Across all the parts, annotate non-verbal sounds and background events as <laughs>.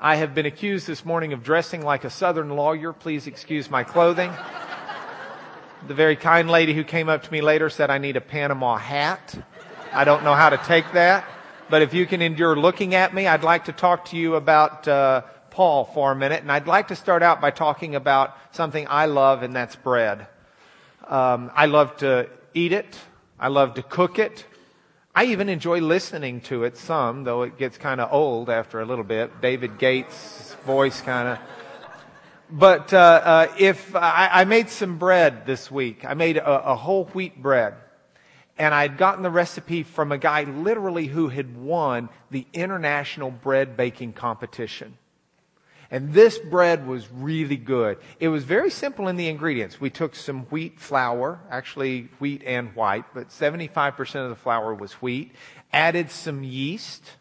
I have been accused this morning of dressing like a southern lawyer. Please excuse my clothing. the very kind lady who came up to me later said I need a Panama hat. I don't know how to take that. But if you can endure looking at me, I'd like to talk to you about uh, Paul for a minute. And I'd like to start out by talking about something I love, and that's bread. Um, I love to eat it. I love to cook it. I even enjoy listening to it some, though it gets kind of old after a little bit. David Gates' voice kind of. But uh, uh, if I, I, made some bread this week, I made a, a whole wheat bread, and I had gotten the recipe from a guy literally who had won the international bread baking competition. And this bread was really good. It was very simple in the ingredients. We took some wheat flour, actually wheat and white, but 75% of the flour was wheat, added some yeast,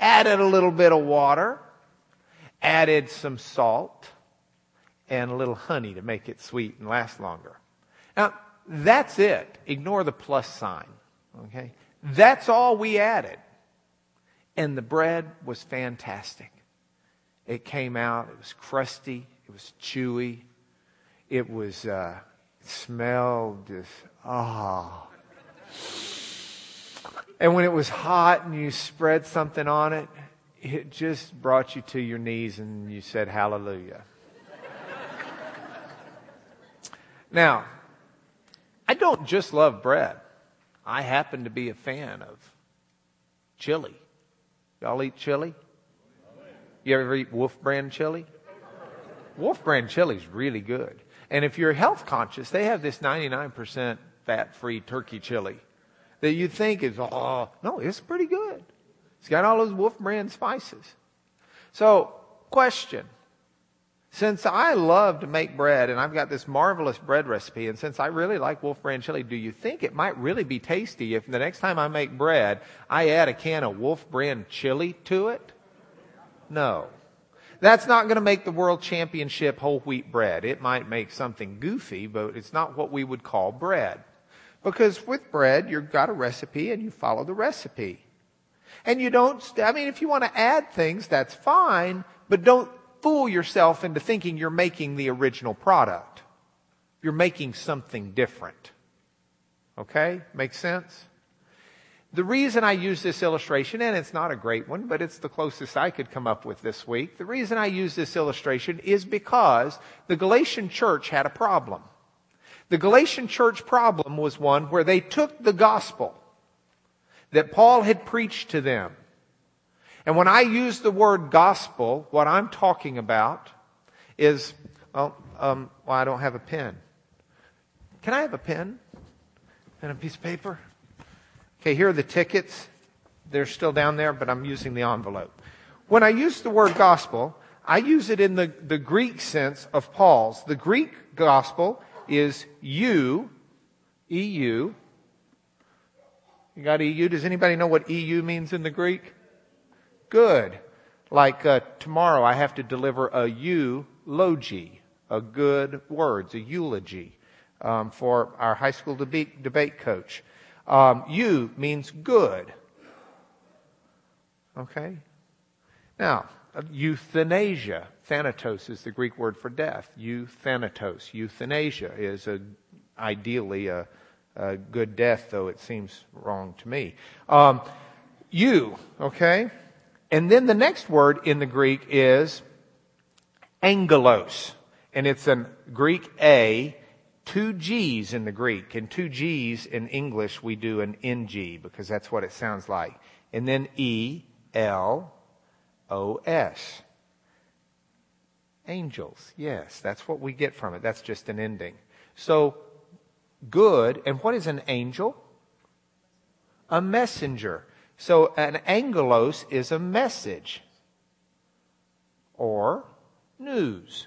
added a little bit of water, added some salt, and a little honey to make it sweet and last longer. Now, that's it. Ignore the plus sign. Okay? That's all we added. And the bread was fantastic. It came out. It was crusty. It was chewy. It was, uh, it smelled just, ah. Oh. And when it was hot and you spread something on it, it just brought you to your knees and you said, Hallelujah. now, I don't just love bread. I happen to be a fan of chili. Y'all eat chili? You ever eat Wolf brand chili? Wolf brand chili is really good. And if you're health conscious, they have this 99% fat free turkey chili that you think is, oh, no, it's pretty good. It's got all those Wolf brand spices. So, question. Since I love to make bread and I've got this marvelous bread recipe, and since I really like Wolf Brand chili, do you think it might really be tasty if the next time I make bread, I add a can of Wolf Brand chili to it? No. That's not going to make the world championship whole wheat bread. It might make something goofy, but it's not what we would call bread. Because with bread, you've got a recipe and you follow the recipe. And you don't, I mean, if you want to add things, that's fine, but don't fool yourself into thinking you're making the original product. You're making something different. Okay? Makes sense? The reason I use this illustration, and it's not a great one, but it's the closest I could come up with this week. The reason I use this illustration is because the Galatian church had a problem. The Galatian church problem was one where they took the gospel that Paul had preached to them. And when I use the word gospel, what I'm talking about is, well, um, well I don't have a pen. Can I have a pen and a piece of paper? Okay, here are the tickets. They're still down there, but I'm using the envelope. When I use the word gospel, I use it in the, the Greek sense of Paul's. The Greek gospel is you, EU. You got EU? Does anybody know what EU means in the Greek? Good. Like uh, tomorrow, I have to deliver a eulogy, a good words, a eulogy um, for our high school debate, debate coach. Um, you means good. Okay? Now, euthanasia. Thanatos is the Greek word for death. Euthanatos. Euthanasia is a, ideally a, a good death, though it seems wrong to me. Um, you, okay? And then the next word in the Greek is angelos. And it's a Greek A two G's in the Greek, and two G's in English we do an NG because that's what it sounds like. And then E L O S. Angels. Yes, that's what we get from it. That's just an ending. So, good. And what is an angel? A messenger. So, an angelos is a message or news.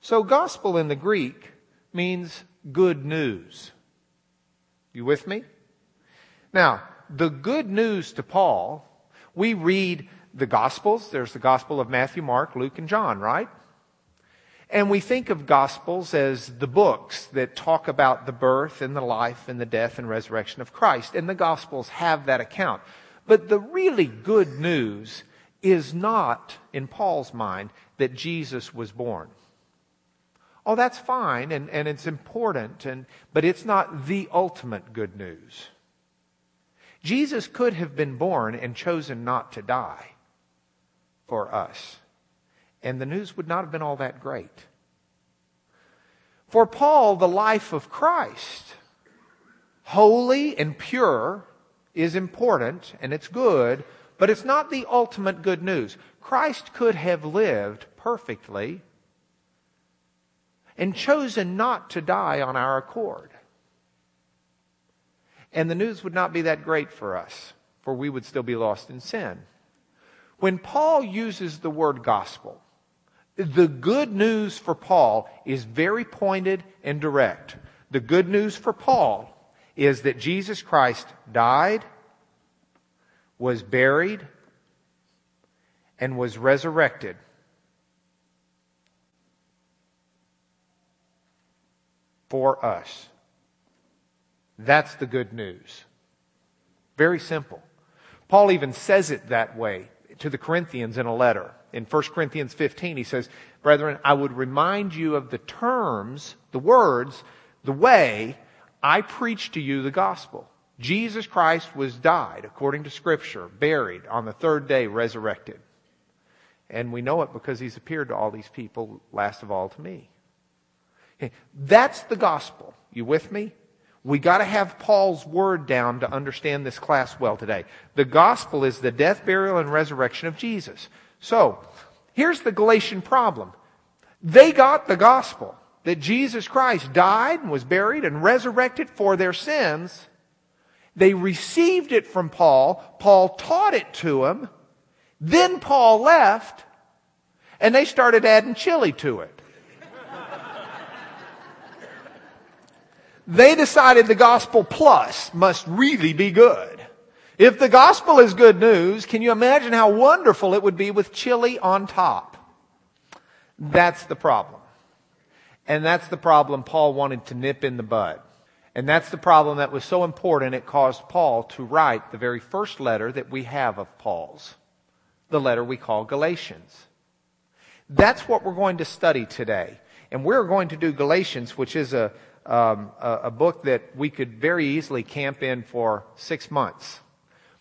So, gospel in the Greek means good news. You with me? Now, the good news to Paul, we read the Gospels. There's the Gospel of Matthew, Mark, Luke, and John, right? And we think of Gospels as the books that talk about the birth and the life and the death and resurrection of Christ. And the Gospels have that account. But the really good news is not, in Paul's mind, that Jesus was born. Oh, that's fine and, and it's important, and, but it's not the ultimate good news. Jesus could have been born and chosen not to die for us, and the news would not have been all that great. For Paul, the life of Christ, holy and pure, is important and it's good, but it's not the ultimate good news. Christ could have lived perfectly and chosen not to die on our accord. And the news would not be that great for us, for we would still be lost in sin. When Paul uses the word gospel, the good news for Paul is very pointed and direct. The good news for Paul is that Jesus Christ died was buried, and was resurrected. For us. That's the good news. Very simple. Paul even says it that way to the Corinthians in a letter. In 1 Corinthians 15, he says, Brethren, I would remind you of the terms, the words, the way I preach to you the gospel. Jesus Christ was died, according to Scripture, buried, on the third day resurrected. And we know it because he's appeared to all these people, last of all to me. Okay. That's the gospel. You with me? We got to have Paul's word down to understand this class well today. The gospel is the death, burial, and resurrection of Jesus. So, here's the Galatian problem. They got the gospel that Jesus Christ died and was buried and resurrected for their sins, they received it from Paul. Paul taught it to them. Then Paul left and they started adding chili to it. They decided the gospel plus must really be good. If the gospel is good news, can you imagine how wonderful it would be with chili on top? That's the problem. And that's the problem Paul wanted to nip in the bud. And that's the problem that was so important it caused Paul to write the very first letter that we have of Paul's, the letter we call Galatians. That's what we're going to study today. And we're going to do Galatians, which is a, um, a, a book that we could very easily camp in for six months.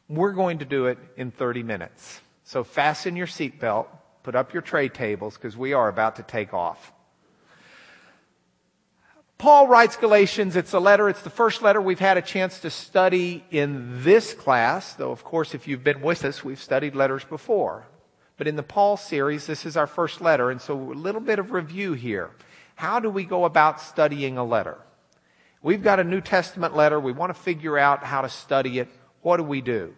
We're going to do it in 30 minutes. So fasten your seatbelt, put up your tray tables, because we are about to take off. Paul writes Galatians. It's a letter. It's the first letter we've had a chance to study in this class, though, of course, if you've been with us, we've studied letters before. But in the Paul series, this is our first letter, and so a little bit of review here. How do we go about studying a letter? We've got a New Testament letter. We want to figure out how to study it. What do we do?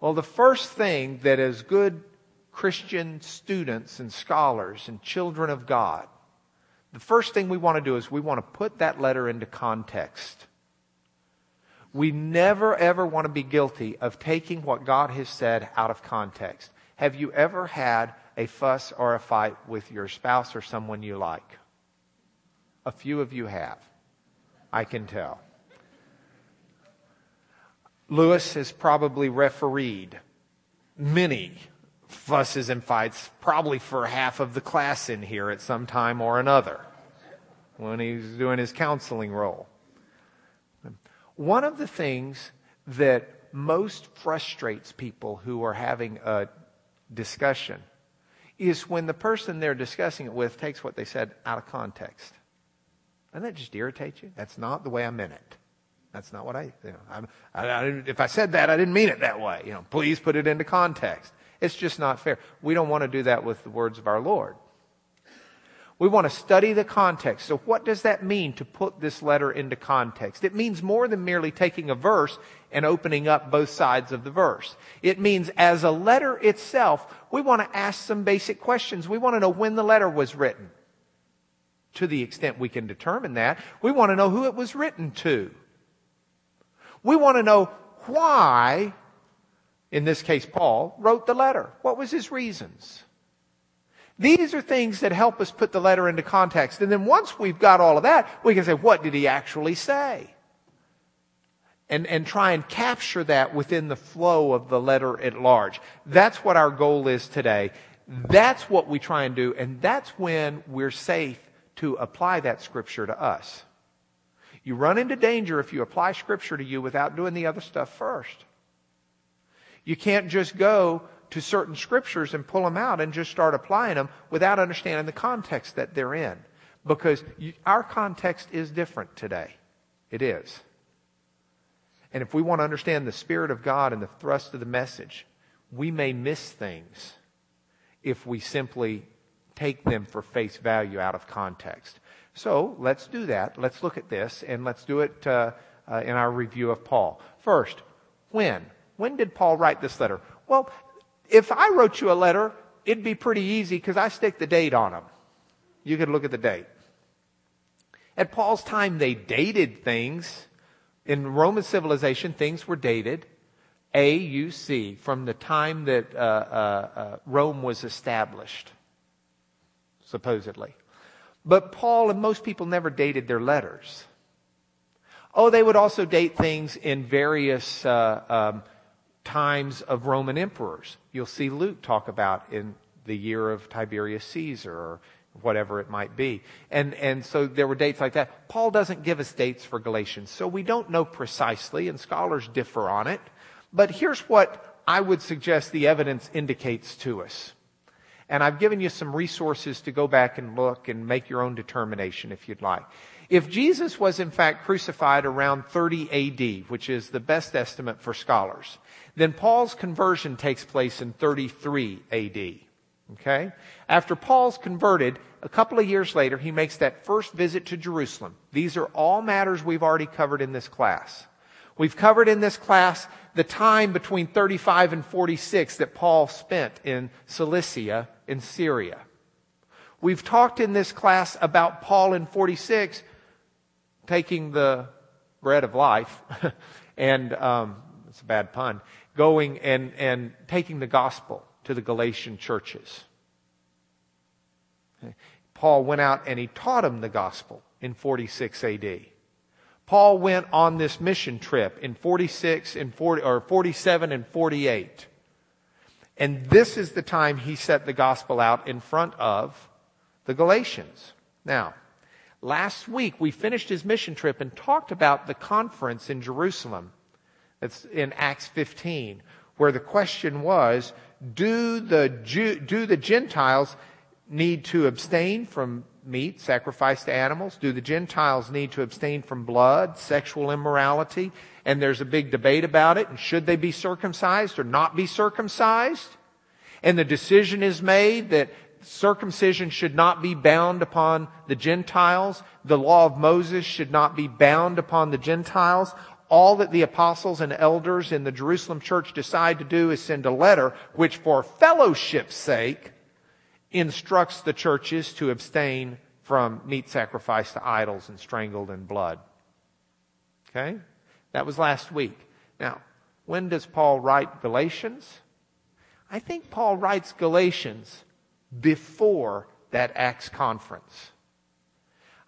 Well, the first thing that as good Christian students and scholars and children of God, the first thing we want to do is we want to put that letter into context. We never ever want to be guilty of taking what God has said out of context. Have you ever had a fuss or a fight with your spouse or someone you like? A few of you have. I can tell. Lewis has probably refereed many fusses and fights probably for half of the class in here at some time or another when he's doing his counseling role. One of the things that most frustrates people who are having a discussion is when the person they're discussing it with takes what they said out of context. Doesn't that just irritate you? That's not the way I meant it. That's not what I, you know, I, I, if I said that, I didn't mean it that way. You know, please put it into context. It's just not fair. We don't want to do that with the words of our Lord. We want to study the context. So what does that mean to put this letter into context? It means more than merely taking a verse and opening up both sides of the verse. It means as a letter itself, we want to ask some basic questions. We want to know when the letter was written. To the extent we can determine that, we want to know who it was written to. We want to know why in this case Paul, wrote the letter. What was his reasons? These are things that help us put the letter into context. And then once we've got all of that, we can say, what did he actually say? and, and try and capture that within the flow of the letter at large. That's what our goal is today. That's what we try and do, and that's when we're safe to apply that scripture to us. You run into danger if you apply scripture to you without doing the other stuff first. You can't just go to certain scriptures and pull them out and just start applying them without understanding the context that they're in. Because you, our context is different today. It is. And if we want to understand the Spirit of God and the thrust of the message, we may miss things if we simply take them for face value out of context. So let's do that. Let's look at this and let's do it uh, uh, in our review of Paul. First, when? When did Paul write this letter? Well, if I wrote you a letter, it'd be pretty easy because I stick the date on them. You could look at the date. At Paul's time, they dated things. In Roman civilization, things were dated. AUC, from the time that uh, uh, uh, Rome was established, supposedly. But Paul and most people never dated their letters. Oh, they would also date things in various uh, um, times of Roman emperors. You'll see Luke talk about in the year of Tiberius Caesar or whatever it might be. And, and so there were dates like that. Paul doesn't give us dates for Galatians, so we don't know precisely, and scholars differ on it. But here's what I would suggest the evidence indicates to us. And I've given you some resources to go back and look and make your own determination if you'd like. If Jesus was in fact crucified around 30 AD, which is the best estimate for scholars, then Paul's conversion takes place in 33 AD. Okay? After Paul's converted, a couple of years later, he makes that first visit to Jerusalem. These are all matters we've already covered in this class. We've covered in this class the time between 35 and 46 that Paul spent in Cilicia in Syria. We've talked in this class about Paul in 46 taking the bread of life, <laughs> and um, it's a bad pun, going and, and taking the gospel to the Galatian churches. Paul went out and he taught them the gospel in 46 AD. Paul went on this mission trip in 46 and 40, or 47 and 48. And this is the time he set the gospel out in front of the Galatians. Now, last week we finished his mission trip and talked about the conference in Jerusalem. That's in Acts 15, where the question was, do the, Jew, do the Gentiles need to abstain from meat sacrificed to animals? Do the Gentiles need to abstain from blood, sexual immorality? And there's a big debate about it. And should they be circumcised or not be circumcised? And the decision is made that circumcision should not be bound upon the Gentiles. The law of Moses should not be bound upon the Gentiles. All that the apostles and elders in the Jerusalem church decide to do is send a letter which for fellowship's sake instructs the churches to abstain from meat sacrificed to idols and strangled in blood. Okay? That was last week. Now, when does Paul write Galatians? I think Paul writes Galatians before that Acts conference.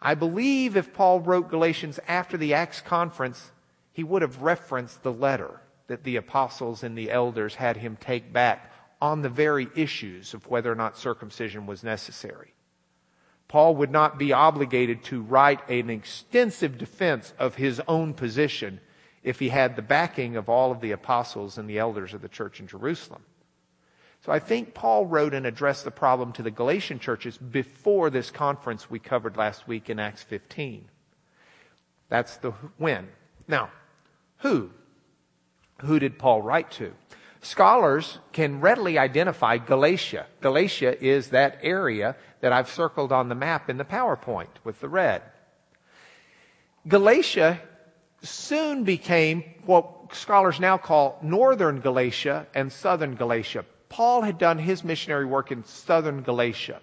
I believe if Paul wrote Galatians after the Acts conference, he would have referenced the letter that the apostles and the elders had him take back on the very issues of whether or not circumcision was necessary. Paul would not be obligated to write an extensive defense of his own position if he had the backing of all of the apostles and the elders of the church in Jerusalem. So I think Paul wrote and addressed the problem to the Galatian churches before this conference we covered last week in Acts 15. That's the when. Now, who? Who did Paul write to? Scholars can readily identify Galatia. Galatia is that area that I've circled on the map in the PowerPoint with the red. Galatia soon became what scholars now call northern Galatia and southern Galatia. Paul had done his missionary work in southern Galatia.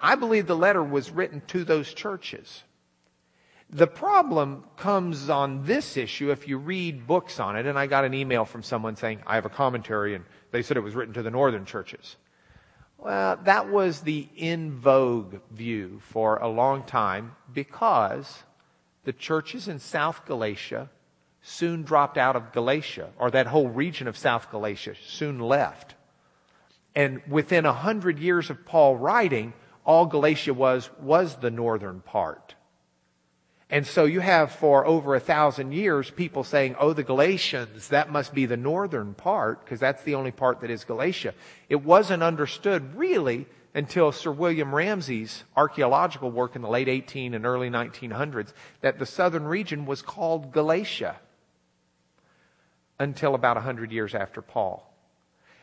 I believe the letter was written to those churches. The problem comes on this issue if you read books on it, and I got an email from someone saying, I have a commentary, and they said it was written to the northern churches. Well, that was the in vogue view for a long time because the churches in South Galatia soon dropped out of Galatia, or that whole region of South Galatia soon left. And within a hundred years of Paul writing, all Galatia was, was the northern part. And so you have for over a thousand years people saying, oh, the Galatians, that must be the northern part, because that's the only part that is Galatia. It wasn't understood really until Sir William Ramsay's archaeological work in the late 18 and early 1900s that the southern region was called Galatia until about 100 years after Paul.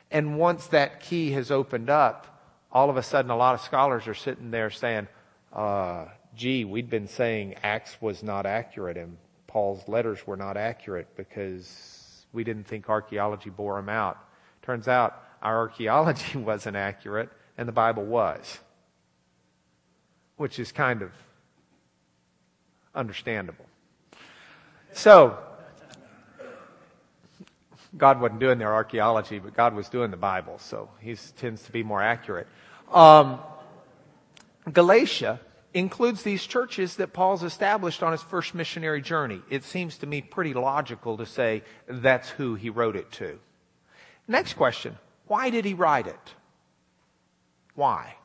And once that key has opened up, all of a sudden a lot of scholars are sitting there saying, uh, gee, we'd been saying Acts was not accurate and Paul's letters were not accurate because we didn't think archaeology bore them out. Turns out our archaeology <laughs> wasn't accurate and the Bible was, which is kind of understandable. So, God wasn't doing their archaeology, but God was doing the Bible, so he tends to be more accurate. Um, Galatia includes these churches that Paul's established on his first missionary journey. It seems to me pretty logical to say that's who he wrote it to. Next question why did he write it? Why?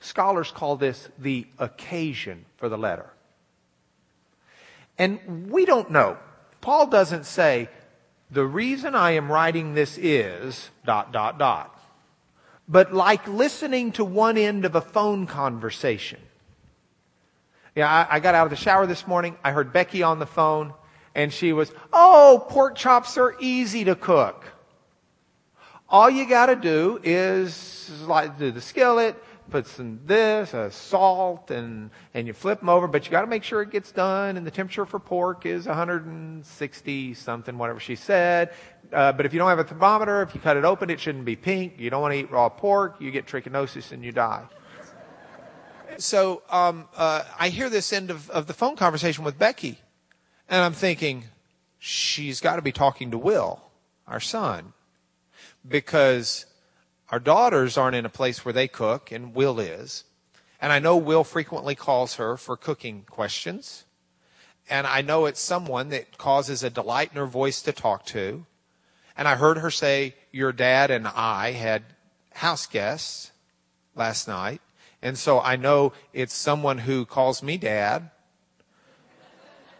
Scholars call this the occasion for the letter. And we don't know. Paul doesn't say, the reason I am writing this is dot, dot, dot. But like listening to one end of a phone conversation. Yeah, I, I got out of the shower this morning. I heard Becky on the phone and she was, Oh, pork chops are easy to cook. All you gotta do is like do the skillet, put some this, uh, salt, and, and you flip them over, but you got to make sure it gets done. And the temperature for pork is 160 something, whatever she said. Uh, but if you don't have a thermometer, if you cut it open, it shouldn't be pink. You don't want to eat raw pork. You get trichinosis and you die. So um, uh, I hear this end of, of the phone conversation with Becky, and I'm thinking, she's got to be talking to Will, our son, because our daughters aren't in a place where they cook, and Will is. And I know Will frequently calls her for cooking questions. And I know it's someone that causes a delight in her voice to talk to. And I heard her say, Your dad and I had house guests last night. And so I know it's someone who calls me dad.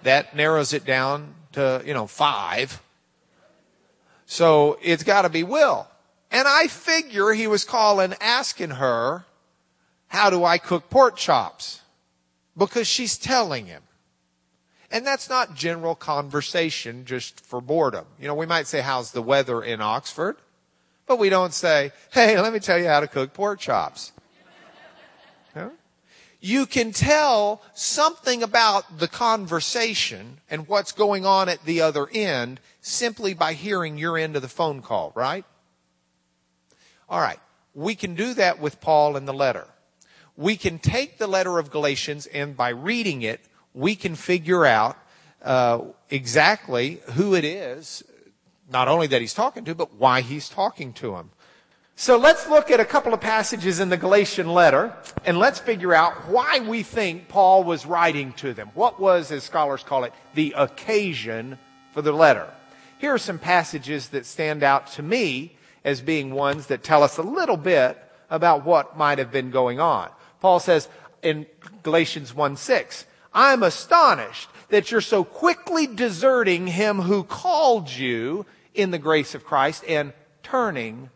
That narrows it down to, you know, five. So it's got to be Will. And I figure he was calling asking her, how do I cook pork chops? Because she's telling him. And that's not general conversation just for boredom. You know, we might say, how's the weather in Oxford? But we don't say, hey, let me tell you how to cook pork chops. You can tell something about the conversation and what's going on at the other end simply by hearing your end of the phone call, right? All right. We can do that with Paul in the letter. We can take the letter of Galatians and by reading it, we can figure out uh, exactly who it is, not only that he's talking to, but why he's talking to him. So let's look at a couple of passages in the Galatian letter and let's figure out why we think Paul was writing to them. What was, as scholars call it, the occasion for the letter? Here are some passages that stand out to me as being ones that tell us a little bit about what might have been going on. Paul says in Galatians 1 6, I'm astonished that you're so quickly deserting him who called you in the grace of Christ and turning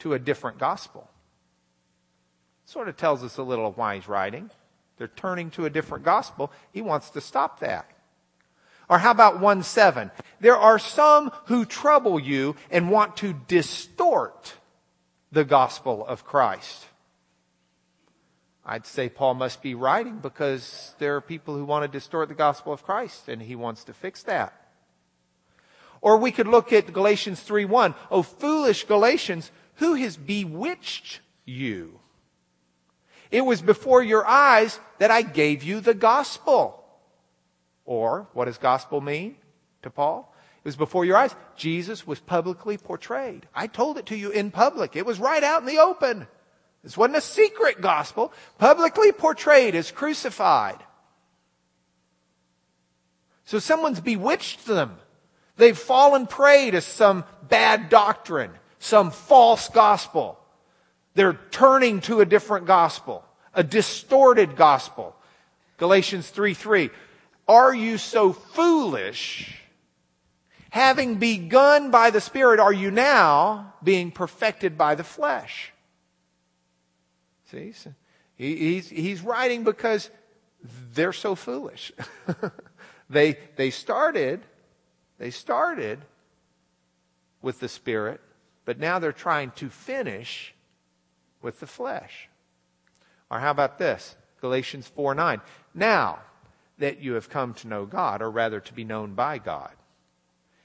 to a different gospel. Sort of tells us a little of why he's writing. They're turning to a different gospel. He wants to stop that. Or how about 1 7? There are some who trouble you and want to distort the gospel of Christ. I'd say Paul must be writing because there are people who want to distort the gospel of Christ and he wants to fix that. Or we could look at Galatians 3:1. Oh foolish Galatians, who has bewitched you? It was before your eyes that I gave you the gospel. Or, what does gospel mean to Paul? It was before your eyes. Jesus was publicly portrayed. I told it to you in public. It was right out in the open. This wasn't a secret gospel. Publicly portrayed as crucified. So someone's bewitched them. They've fallen prey to some bad doctrine, some false gospel. They're turning to a different gospel, a distorted gospel. Galatians 3 3. Are you so foolish? Having begun by the Spirit, are you now being perfected by the flesh? See? he's, he's writing because they're so foolish. <laughs> they, they started, they started with the Spirit, but now they're trying to finish with the flesh. Or how about this? Galatians 4 9. Now that you have come to know God, or rather to be known by God,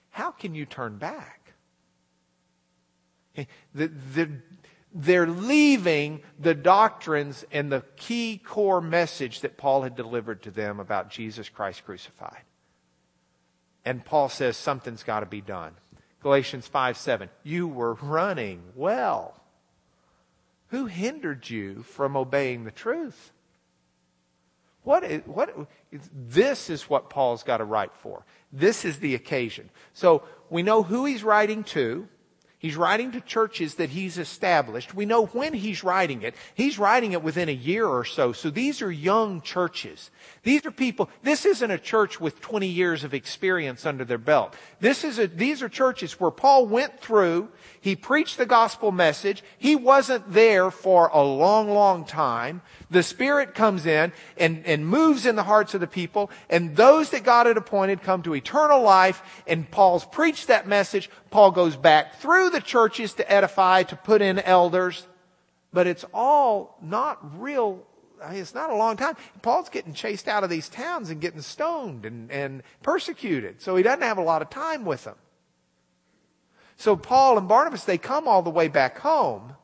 how can you turn back? They're leaving the doctrines and the key core message that Paul had delivered to them about Jesus Christ crucified. And Paul says something's got to be done. Galatians 5 7. You were running well. Who hindered you from obeying the truth? What is, what, this is what Paul's got to write for. This is the occasion. So we know who he's writing to. He's writing to churches that he's established. We know when he's writing it. He's writing it within a year or so. So these are young churches. These are people, this isn't a church with 20 years of experience under their belt. This is a, these are churches where Paul went through, he preached the gospel message. He wasn't there for a long, long time. The Spirit comes in and, and moves in the hearts of the people, and those that God had appointed come to eternal life, and Paul's preached that message. Paul goes back through the churches to edify, to put in elders, but it's all not real it's not a long time. Paul's getting chased out of these towns and getting stoned and, and persecuted. So he doesn't have a lot of time with them. So Paul and Barnabas, they come all the way back home.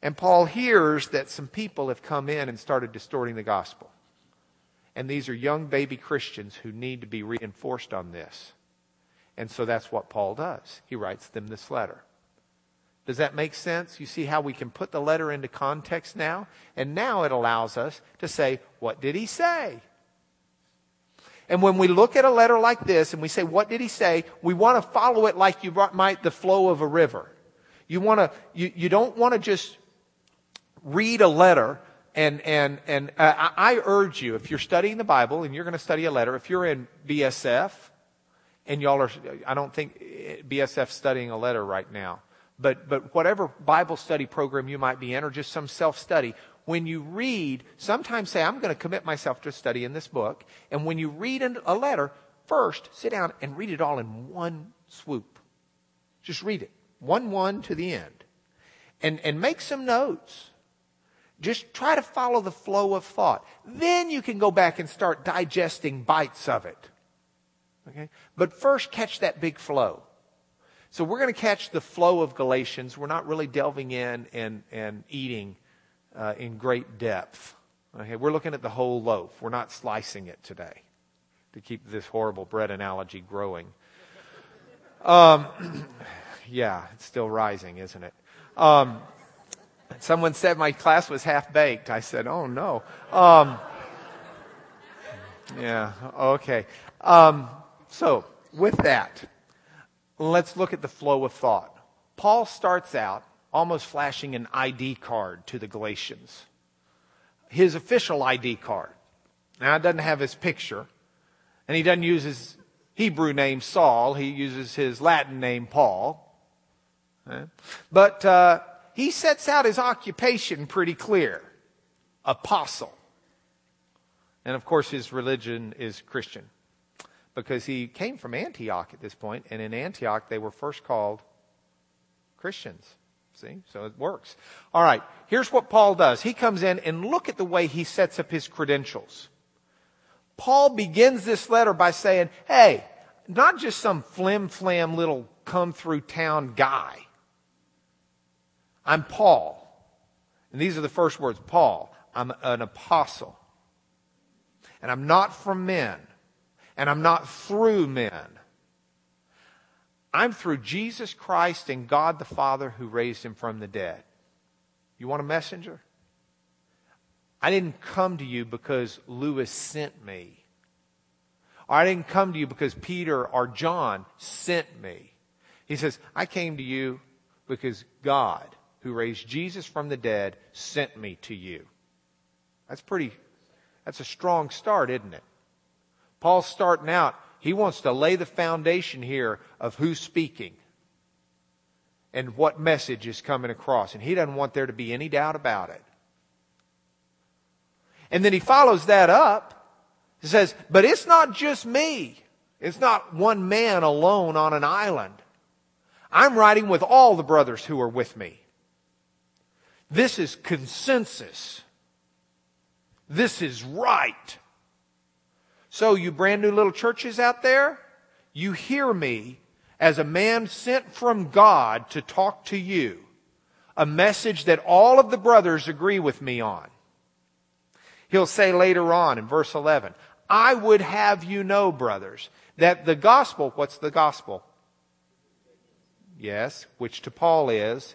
And Paul hears that some people have come in and started distorting the gospel. And these are young baby Christians who need to be reinforced on this. And so that's what Paul does. He writes them this letter. Does that make sense? You see how we can put the letter into context now? And now it allows us to say, what did he say? And when we look at a letter like this and we say, what did he say? We want to follow it like you might the flow of a river. You want to, you, you don't want to just read a letter and, and, and uh, I, I urge you, if you're studying the Bible and you're going to study a letter, if you're in BSF and y'all are, I don't think eh, BSF studying a letter right now, but, but whatever Bible study program you might be in or just some self-study, when you read, sometimes say, I'm going to commit myself to studying this book. And when you read a letter, first sit down and read it all in one swoop. Just read it. One one to the end. And, and make some notes. Just try to follow the flow of thought. Then you can go back and start digesting bites of it. Okay? But first catch that big flow. So we're going to catch the flow of Galatians. We're not really delving in and, and eating uh, in great depth. Okay, we're looking at the whole loaf. We're not slicing it today to keep this horrible bread analogy growing. Um, <clears throat> yeah, it's still rising, isn't it? Um, someone said my class was half baked. I said, oh no. Um, yeah, okay. Um, so, with that, let's look at the flow of thought. Paul starts out almost flashing an ID card to the Galatians. His official ID card. Now, it doesn't have his picture, and he doesn't use his Hebrew name Saul, he uses his Latin name Paul. But uh, he sets out his occupation pretty clear apostle. And of course, his religion is Christian because he came from Antioch at this point, and in Antioch they were first called Christians. See? So it works. All right. Here's what Paul does. He comes in and look at the way he sets up his credentials. Paul begins this letter by saying, Hey, not just some flim flam little come through town guy. I'm Paul. And these are the first words Paul. I'm an apostle. And I'm not from men and I'm not through men. I'm through Jesus Christ and God the Father who raised him from the dead. You want a messenger? I didn't come to you because Lewis sent me. Or I didn't come to you because Peter or John sent me. He says, I came to you because God, who raised Jesus from the dead, sent me to you. That's pretty, that's a strong start, isn't it? Paul's starting out, he wants to lay the foundation here of who's speaking and what message is coming across. And he doesn't want there to be any doubt about it. And then he follows that up. He says, but it's not just me. It's not one man alone on an island. I'm writing with all the brothers who are with me. This is consensus. This is right. So, you brand new little churches out there, you hear me as a man sent from God to talk to you, a message that all of the brothers agree with me on. He'll say later on in verse 11, I would have you know, brothers, that the gospel, what's the gospel? Yes, which to Paul is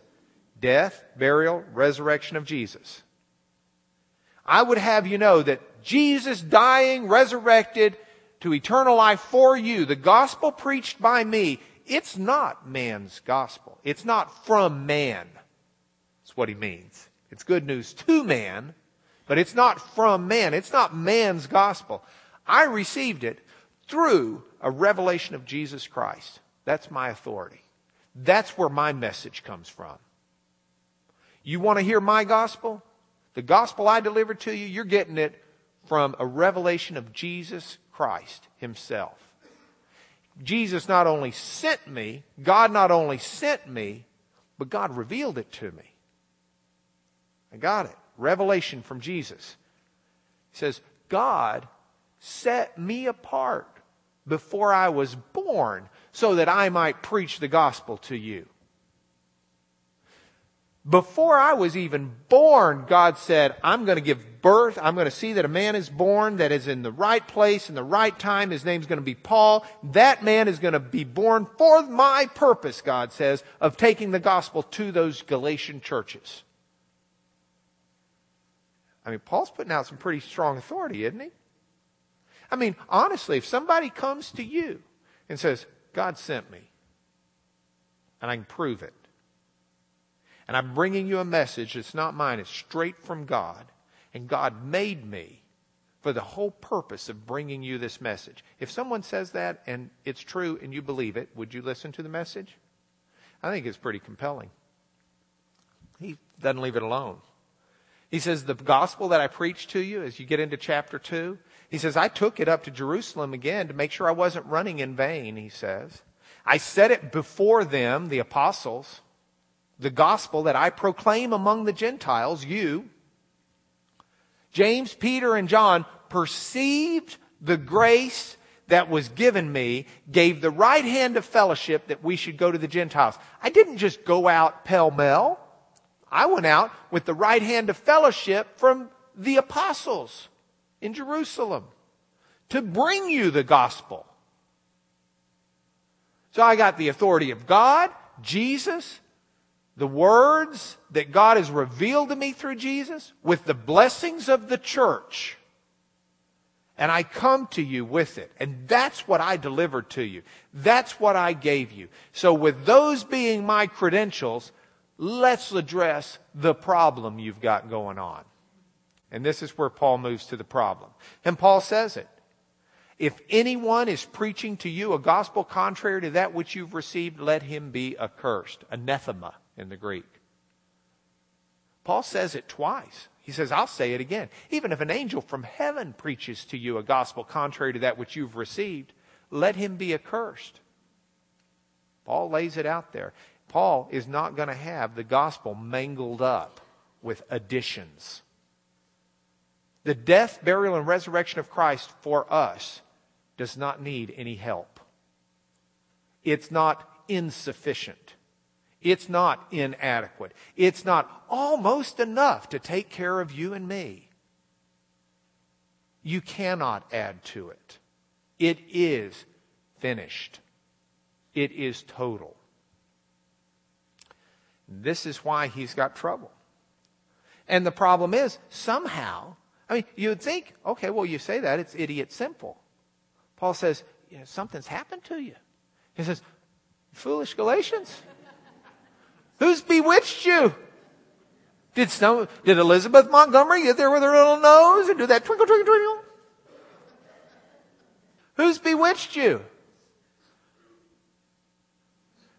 death, burial, resurrection of Jesus. I would have you know that Jesus dying, resurrected to eternal life for you, the gospel preached by me, it's not man's gospel. It's not from man. That's what he means. It's good news to man, but it's not from man. It's not man's gospel. I received it through a revelation of Jesus Christ. That's my authority. That's where my message comes from. You want to hear my gospel? The gospel I delivered to you, you're getting it from a revelation of Jesus Christ himself. Jesus not only sent me, God not only sent me, but God revealed it to me. I got it. Revelation from Jesus. He says, God set me apart before I was born so that I might preach the gospel to you. Before I was even born, God said, I'm going to give birth. I'm going to see that a man is born that is in the right place, in the right time. His name's going to be Paul. That man is going to be born for my purpose, God says, of taking the gospel to those Galatian churches. I mean, Paul's putting out some pretty strong authority, isn't he? I mean, honestly, if somebody comes to you and says, God sent me, and I can prove it, and I'm bringing you a message that's not mine, it's straight from God. And God made me for the whole purpose of bringing you this message. If someone says that and it's true and you believe it, would you listen to the message? I think it's pretty compelling. He doesn't leave it alone. He says, The gospel that I preached to you as you get into chapter 2, he says, I took it up to Jerusalem again to make sure I wasn't running in vain, he says. I set it before them, the apostles the gospel that I proclaim among the Gentiles, you, James, Peter, and John perceived the grace that was given me, gave the right hand of fellowship that we should go to the Gentiles. I didn't just go out pell mell. I went out with the right hand of fellowship from the apostles in Jerusalem to bring you the gospel. So I got the authority of God, Jesus, the words that God has revealed to me through Jesus with the blessings of the church. And I come to you with it. And that's what I delivered to you. That's what I gave you. So with those being my credentials, let's address the problem you've got going on. And this is where Paul moves to the problem. And Paul says it. If anyone is preaching to you a gospel contrary to that which you've received, let him be accursed. Anathema in the Greek. Paul says it twice. He says, I'll say it again. Even if an angel from heaven preaches to you a gospel contrary to that which you've received, let him be accursed. Paul lays it out there. Paul is not going to have the gospel mangled up with additions. The death, burial, and resurrection of Christ for us does not need any help. It's not insufficient. It's not inadequate. It's not almost enough to take care of you and me. You cannot add to it. It is finished. It is total. This is why he's got trouble. And the problem is, somehow, I mean, you would think, okay, well, you say that, it's idiot simple. Paul says, you know, something's happened to you. He says, foolish Galatians. Who's bewitched you? Did some, did Elizabeth Montgomery get there with her little nose and do that twinkle, twinkle, twinkle? Who's bewitched you?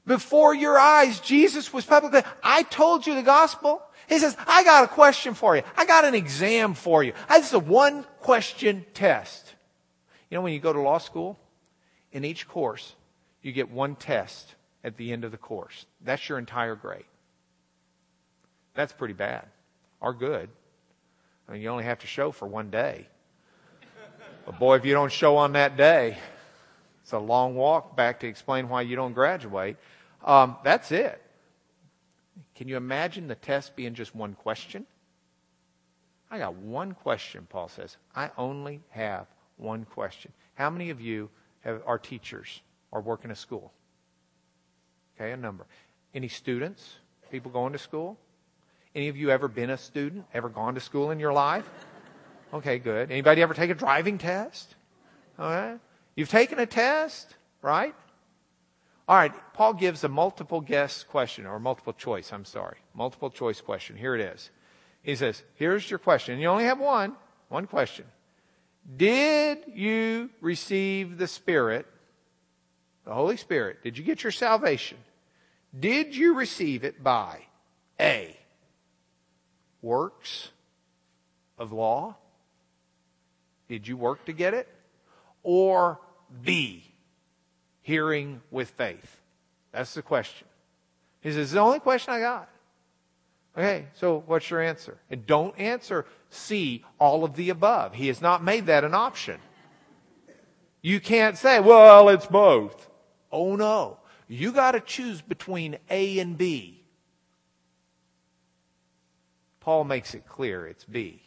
Before your eyes, Jesus was publicly, I told you the gospel. He says, I got a question for you. I got an exam for you. This is a one question test. You know, when you go to law school, in each course, you get one test at the end of the course. That's your entire grade. That's pretty bad or good. I mean, you only have to show for one day. But boy, if you don't show on that day, it's a long walk back to explain why you don't graduate. Um, that's it. Can you imagine the test being just one question? I got one question, Paul says. I only have one question. How many of you have, are teachers or work in a school? Okay, a number. Any students? People going to school? Any of you ever been a student? Ever gone to school in your life? Okay, good. Anybody ever take a driving test? All right. You've taken a test, right? All right. Paul gives a multiple guess question or multiple choice. I'm sorry. Multiple choice question. Here it is. He says, here's your question. You only have one, one question. Did you receive the Spirit, the Holy Spirit? Did you get your salvation? Did you receive it by A, works of law? Did you work to get it? Or B, hearing with faith? That's the question. He says, the only question I got. Okay, so what's your answer? And don't answer C, all of the above. He has not made that an option. You can't say, well, it's both. Oh no. You gotta choose between A and B. Paul makes it clear it's B.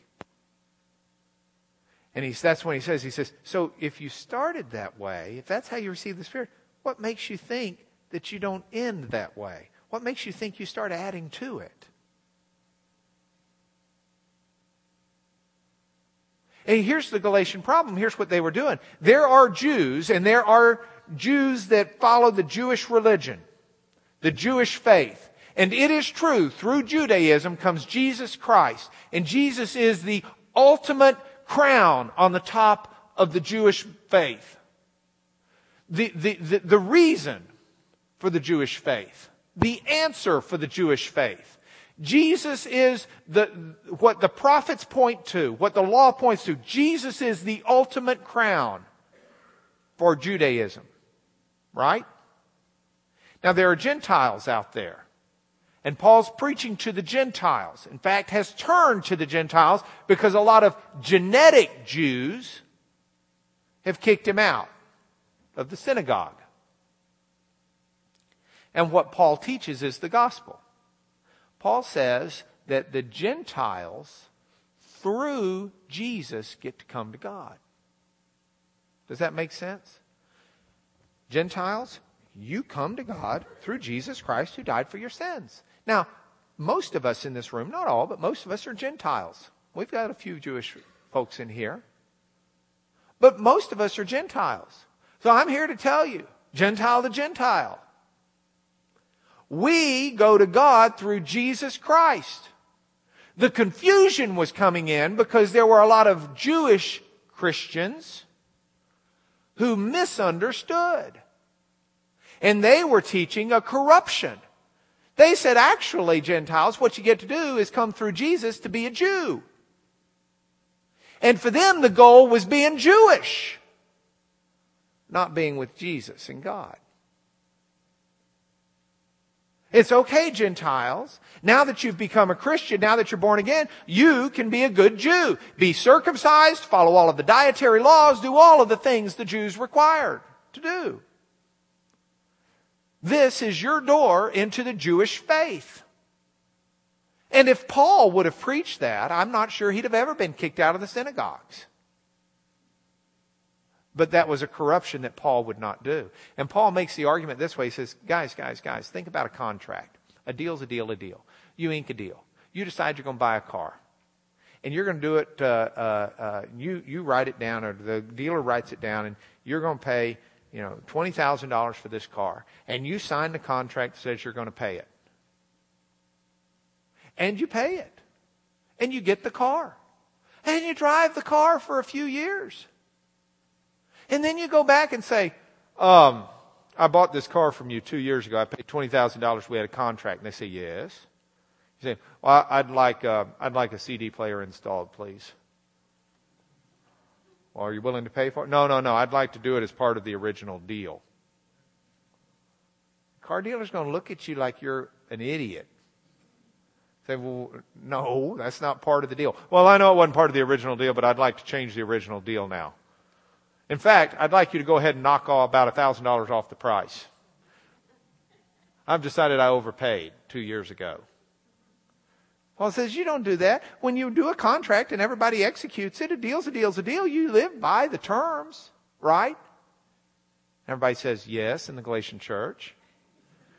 And he's, that's when he says, he says, so if you started that way, if that's how you receive the Spirit, what makes you think that you don't end that way? What makes you think you start adding to it? And here's the Galatian problem. Here's what they were doing. There are Jews, and there are Jews that follow the Jewish religion, the Jewish faith. And it is true, through Judaism comes Jesus Christ. And Jesus is the ultimate crown on the top of the Jewish faith. The, the, the, the reason for the Jewish faith. The answer for the Jewish faith. Jesus is the, what the prophets point to, what the law points to. Jesus is the ultimate crown for Judaism. Right? Now there are Gentiles out there. And Paul's preaching to the Gentiles. In fact, has turned to the Gentiles because a lot of genetic Jews have kicked him out of the synagogue. And what Paul teaches is the gospel. Paul says that the Gentiles, through Jesus, get to come to God. Does that make sense? Gentiles, you come to God through Jesus Christ who died for your sins. Now, most of us in this room, not all, but most of us are Gentiles. We've got a few Jewish folks in here. But most of us are Gentiles. So I'm here to tell you, Gentile to Gentile. We go to God through Jesus Christ. The confusion was coming in because there were a lot of Jewish Christians who misunderstood. And they were teaching a corruption. They said, actually, Gentiles, what you get to do is come through Jesus to be a Jew. And for them, the goal was being Jewish, not being with Jesus and God. It's okay, Gentiles. Now that you've become a Christian, now that you're born again, you can be a good Jew. Be circumcised, follow all of the dietary laws, do all of the things the Jews required to do. This is your door into the Jewish faith. And if Paul would have preached that, I'm not sure he'd have ever been kicked out of the synagogues. But that was a corruption that Paul would not do. And Paul makes the argument this way. He says, guys, guys, guys, think about a contract. A deal's a deal, a deal. You ink a deal. You decide you're going to buy a car. And you're going to do it, uh, uh, uh, you, you write it down, or the dealer writes it down, and you're going to pay, you know, $20,000 for this car. And you sign the contract that says you're going to pay it. And you pay it. And you get the car. And you drive the car for a few years. And then you go back and say, um, I bought this car from you two years ago. I paid $20,000. We had a contract. And they say, yes. You say, well, I'd like, uh, I'd like a CD player installed, please. Well, are you willing to pay for it? No, no, no. I'd like to do it as part of the original deal. The Car dealer's going to look at you like you're an idiot. Say, well, no, that's not part of the deal. Well, I know it wasn't part of the original deal, but I'd like to change the original deal now. In fact, I'd like you to go ahead and knock off about $1,000 off the price. I've decided I overpaid two years ago. Paul says you don't do that. When you do a contract and everybody executes it, a deal's a deal's a deal. You live by the terms, right? Everybody says yes in the Galatian church.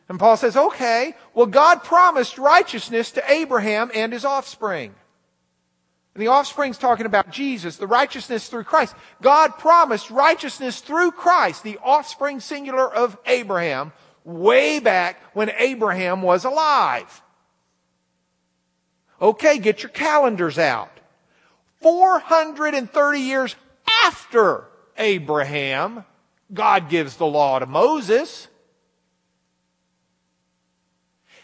And Paul says, okay, well, God promised righteousness to Abraham and his offspring. And the offspring's talking about Jesus, the righteousness through Christ. God promised righteousness through Christ, the offspring singular of Abraham, way back when Abraham was alive. Okay, get your calendars out. 430 years after Abraham, God gives the law to Moses.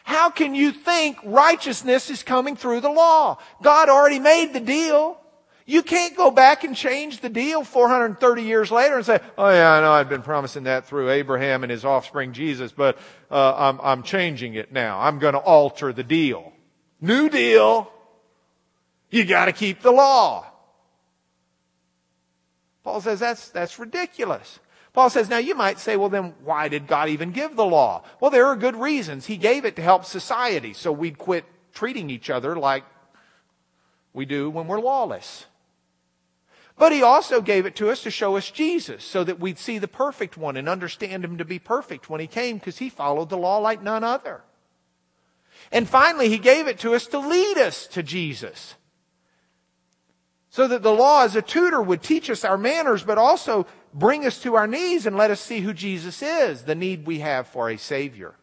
How can you think righteousness is coming through the law? God already made the deal. You can't go back and change the deal 430 years later and say, oh yeah, I know I've been promising that through Abraham and his offspring Jesus, but uh, I'm, I'm changing it now. I'm going to alter the deal. New deal. You got to keep the law. Paul says that's, that's ridiculous. Paul says, now you might say, well then why did God even give the law? Well, there are good reasons. He gave it to help society so we'd quit treating each other like we do when we're lawless. But he also gave it to us to show us Jesus so that we'd see the perfect one and understand him to be perfect when he came because he followed the law like none other. And finally, he gave it to us to lead us to Jesus. So that the law as a tutor would teach us our manners, but also bring us to our knees and let us see who Jesus is, the need we have for a Savior.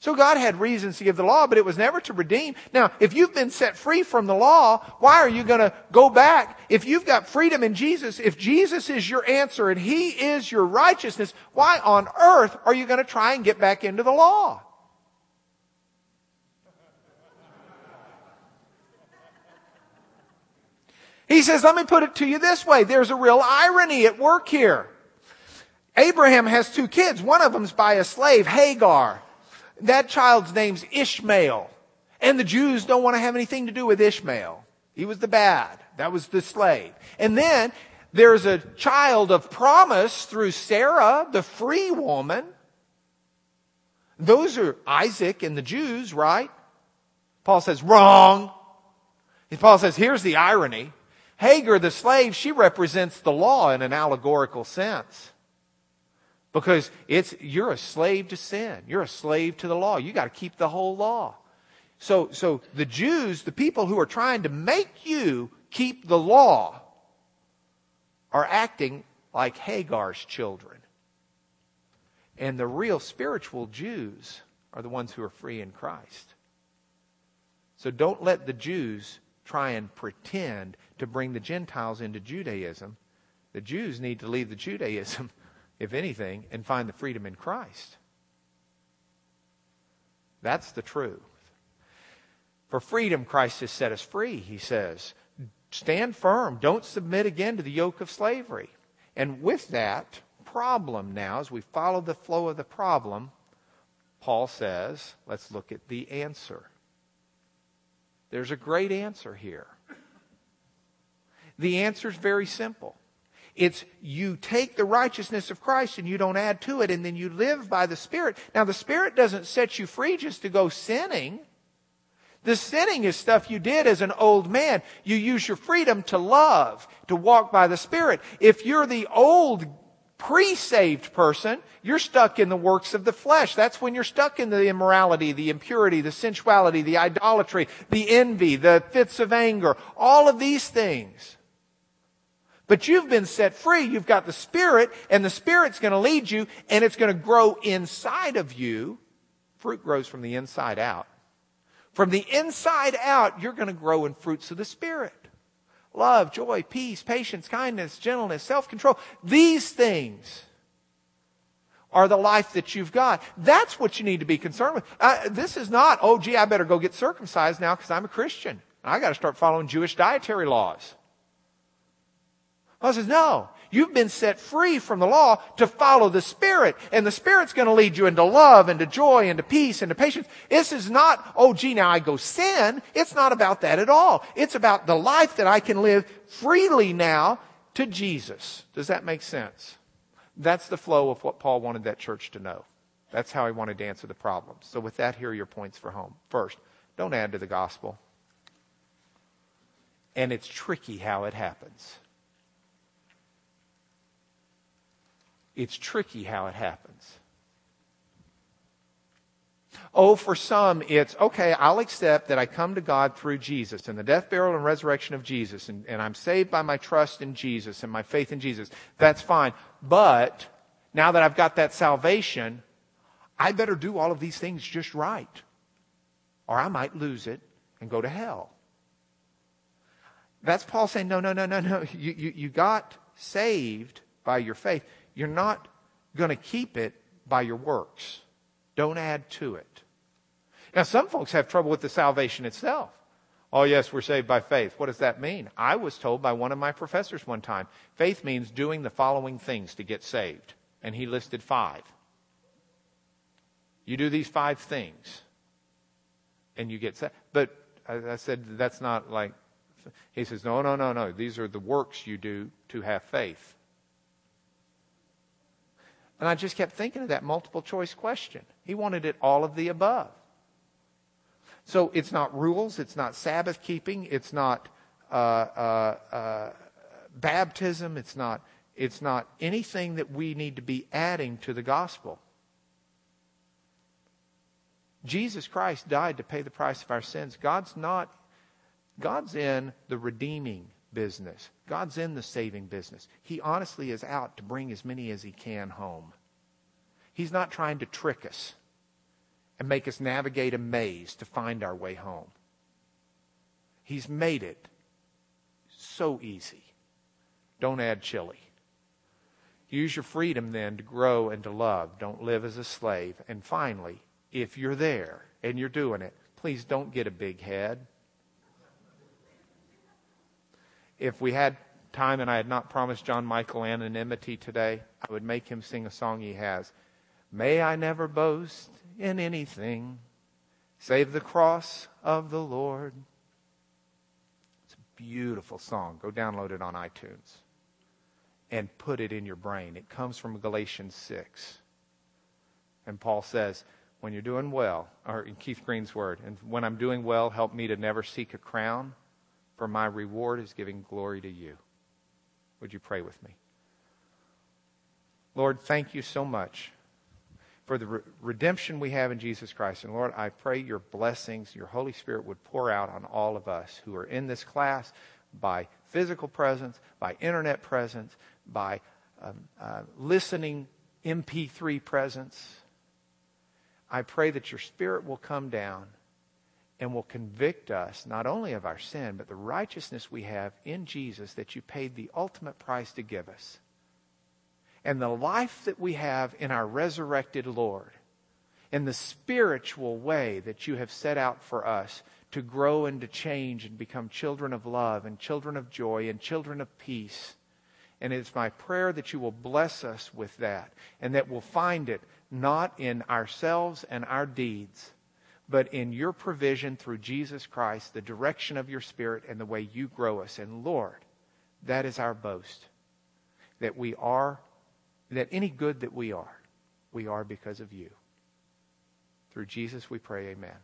So God had reasons to give the law, but it was never to redeem. Now, if you've been set free from the law, why are you going to go back? If you've got freedom in Jesus, if Jesus is your answer and He is your righteousness, why on earth are you going to try and get back into the law? He says, let me put it to you this way. There's a real irony at work here. Abraham has two kids. One of them's by a slave, Hagar. That child's name's Ishmael. And the Jews don't want to have anything to do with Ishmael. He was the bad. That was the slave. And then there's a child of promise through Sarah, the free woman. Those are Isaac and the Jews, right? Paul says, wrong. Paul says, here's the irony. Hagar, the slave, she represents the law in an allegorical sense. Because it's, you're a slave to sin. You're a slave to the law. You got to keep the whole law. So, so the Jews, the people who are trying to make you keep the law, are acting like Hagar's children. And the real spiritual Jews are the ones who are free in Christ. So don't let the Jews try and pretend to bring the Gentiles into Judaism. The Jews need to leave the Judaism, <laughs> if anything, and find the freedom in Christ. That's the truth. For freedom, Christ has set us free, he says. Stand firm. Don't submit again to the yoke of slavery. And with that problem now, as we follow the flow of the problem, Paul says, let's look at the answer. There's a great answer here. The answer is very simple. It's you take the righteousness of Christ and you don't add to it, and then you live by the Spirit. Now, the Spirit doesn't set you free just to go sinning. The sinning is stuff you did as an old man. You use your freedom to love, to walk by the Spirit. If you're the old pre-saved person, you're stuck in the works of the flesh. That's when you're stuck in the immorality, the impurity, the sensuality, the idolatry, the envy, the fits of anger, all of these things. But you've been set free. You've got the Spirit, and the Spirit's going to lead you, and it's going to grow inside of you. Fruit grows from the inside out. From the inside out, you're going to grow in fruits of the Spirit. Love, joy, peace, patience, kindness, gentleness, self-control. These things are the life that you've got. That's what you need to be concerned with. Uh, this is not, oh gee, I better go get circumcised now because I'm a Christian. I got to start following Jewish dietary laws. Paul says, no, you've been set free from the law to follow the Spirit. And the Spirit's going to lead you into love, into joy, into peace, into patience. This is not, oh gee, now I go sin. It's not about that at all. It's about the life that I can live freely now to Jesus. Does that make sense? That's the flow of what Paul wanted that church to know. That's how he wanted to answer the problems. So with that, here are your points for home. First, don't add to the gospel. And it's tricky how it happens. It's tricky how it happens. Oh, for some, it's okay, I'll accept that I come to God through Jesus and the death, burial, and resurrection of Jesus, and, and I'm saved by my trust in Jesus and my faith in Jesus. That's fine. But now that I've got that salvation, I better do all of these things just right, or I might lose it and go to hell. That's Paul saying, no, no, no, no, no. <laughs> You, you, you got saved by your faith. You're not going to keep it by your works. Don't add to it. Now, some folks have trouble with the salvation itself. Oh, yes, we're saved by faith. What does that mean? I was told by one of my professors one time faith means doing the following things to get saved. And he listed five. You do these five things, and you get saved. But I said, that's not like. He says, no, no, no, no. These are the works you do to have faith. And I just kept thinking of that multiple choice question. He wanted it all of the above. So it's not rules, it's not Sabbath keeping, it's not uh, uh, uh, baptism, it's not, it's not anything that we need to be adding to the gospel. Jesus Christ died to pay the price of our sins. God's not, God's in the redeeming business. God's in the saving business. He honestly is out to bring as many as he can home. He's not trying to trick us and make us navigate a maze to find our way home. He's made it so easy. Don't add chili. Use your freedom then to grow and to love. Don't live as a slave. And finally, if you're there and you're doing it, please don't get a big head if we had time and I had not promised John Michael anonymity today, I would make him sing a song he has. May I never boast in anything save the cross of the Lord. It's a beautiful song. Go download it on iTunes and put it in your brain. It comes from Galatians 6. And Paul says, when you're doing well, or in Keith Green's word, and when I'm doing well, help me to never seek a crown for my reward is giving glory to you. Would you pray with me? Lord, thank you so much for the re- redemption we have in Jesus Christ. And Lord, I pray your blessings, your Holy Spirit would pour out on all of us who are in this class by physical presence, by internet presence, by um, uh, listening MP3 presence. I pray that your Spirit will come down and will convict us not only of our sin, but the righteousness we have in Jesus that you paid the ultimate price to give us. And the life that we have in our resurrected Lord, and the spiritual way that you have set out for us to grow and to change and become children of love and children of joy and children of peace. And it's my prayer that you will bless us with that and that we'll find it not in ourselves and our deeds, but in your provision through Jesus Christ, the direction of your Spirit, and the way you grow us. And Lord, that is our boast. That we are, that any good that we are, we are because of you. Through Jesus we pray, amen.